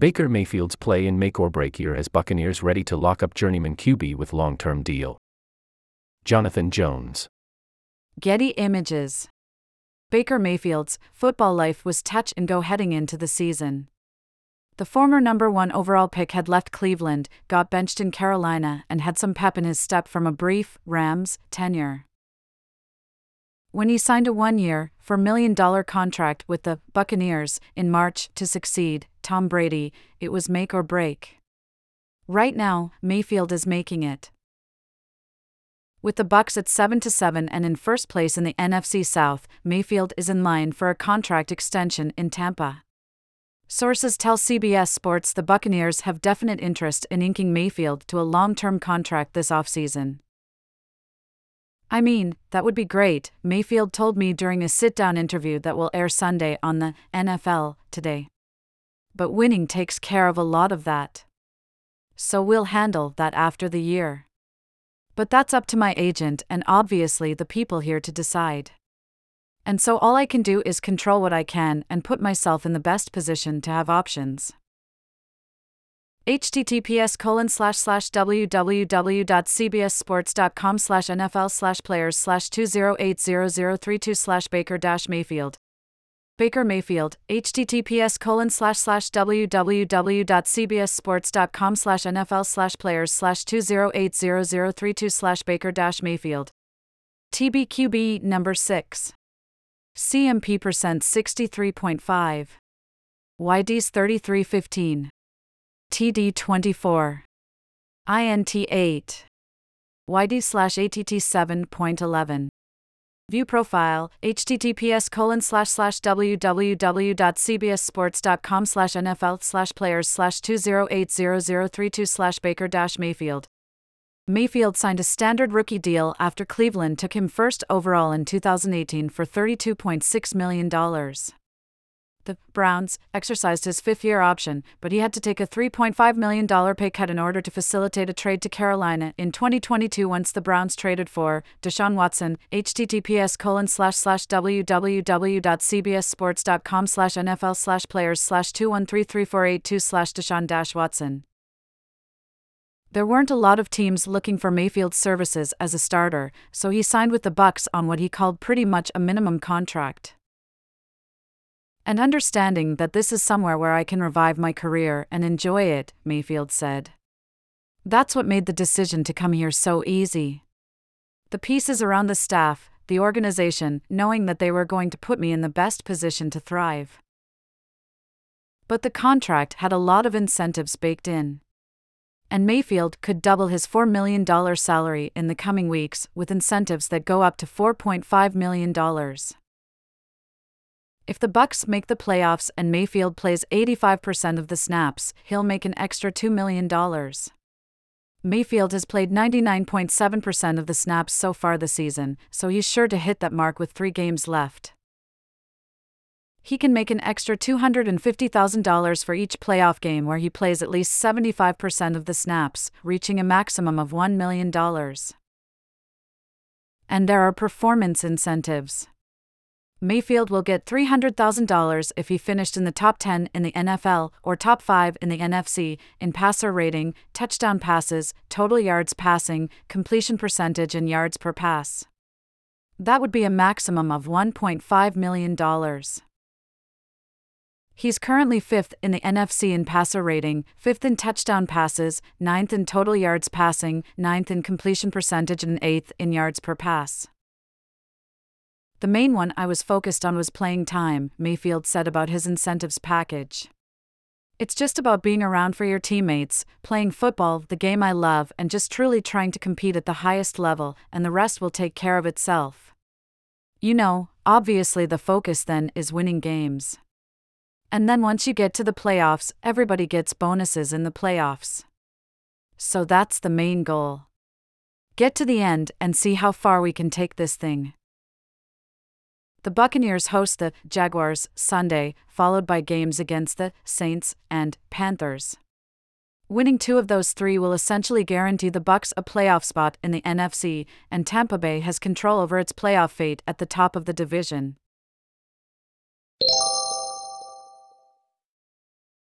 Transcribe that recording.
Baker Mayfield's play in make or break year as Buccaneers ready to lock up journeyman QB with long term deal. Jonathan Jones. Getty Images. Baker Mayfield's football life was touch and go heading into the season. The former number one overall pick had left Cleveland, got benched in Carolina, and had some pep in his step from a brief Rams tenure. When he signed a one year, $4 million contract with the Buccaneers in March to succeed Tom Brady, it was make or break. Right now, Mayfield is making it. With the Bucs at 7 to 7 and in first place in the NFC South, Mayfield is in line for a contract extension in Tampa. Sources tell CBS Sports the Buccaneers have definite interest in inking Mayfield to a long term contract this offseason. I mean, that would be great, Mayfield told me during a sit down interview that will air Sunday on the NFL Today. But winning takes care of a lot of that. So we'll handle that after the year. But that's up to my agent and obviously the people here to decide. And so all I can do is control what I can and put myself in the best position to have options. https colon slash slash www.cbssports.com slash nfl slash players slash 2080032 slash baker dash mayfield Baker Mayfield, https colon slash slash www.cbssports.com slash nfl slash players slash 2080032 slash baker dash Mayfield TBQB number 6 CMP percent 63.5. YD's 3315. TD 24. INT 8. YD slash ATT 7.11. View profile, https colon slash slash www.cbssports.com slash NFL slash players slash 2080032 slash Baker dash Mayfield. Mayfield signed a standard rookie deal after Cleveland took him first overall in 2018 for $32.6 million. The Browns exercised his fifth year option, but he had to take a $3.5 million pay cut in order to facilitate a trade to Carolina in 2022 once the Browns traded for Deshaun Watson. https colon slash slash www.cbssports.com slash NFL slash players slash 2133482 slash Deshaun dash Watson. There weren't a lot of teams looking for Mayfield's services as a starter, so he signed with the Bucs on what he called pretty much a minimum contract. And understanding that this is somewhere where I can revive my career and enjoy it, Mayfield said. That's what made the decision to come here so easy. The pieces around the staff, the organization, knowing that they were going to put me in the best position to thrive. But the contract had a lot of incentives baked in and Mayfield could double his $4 million salary in the coming weeks with incentives that go up to $4.5 million. If the Bucs make the playoffs and Mayfield plays 85% of the snaps, he'll make an extra $2 million. Mayfield has played 99.7% of the snaps so far this season, so he's sure to hit that mark with 3 games left he can make an extra $250,000 for each playoff game where he plays at least 75% of the snaps, reaching a maximum of $1 million. And there are performance incentives. Mayfield will get $300,000 if he finished in the top 10 in the NFL or top 5 in the NFC in passer rating, touchdown passes, total yards passing, completion percentage, and yards per pass. That would be a maximum of $1.5 million. He's currently fifth in the NFC in passer rating, fifth in touchdown passes, ninth in total yards passing, ninth in completion percentage, and eighth in yards per pass. The main one I was focused on was playing time, Mayfield said about his incentives package. It's just about being around for your teammates, playing football, the game I love, and just truly trying to compete at the highest level, and the rest will take care of itself. You know, obviously the focus then is winning games. And then once you get to the playoffs, everybody gets bonuses in the playoffs. So that's the main goal. Get to the end and see how far we can take this thing. The Buccaneers host the Jaguars Sunday, followed by games against the Saints and Panthers. Winning two of those three will essentially guarantee the Bucs a playoff spot in the NFC, and Tampa Bay has control over its playoff fate at the top of the division.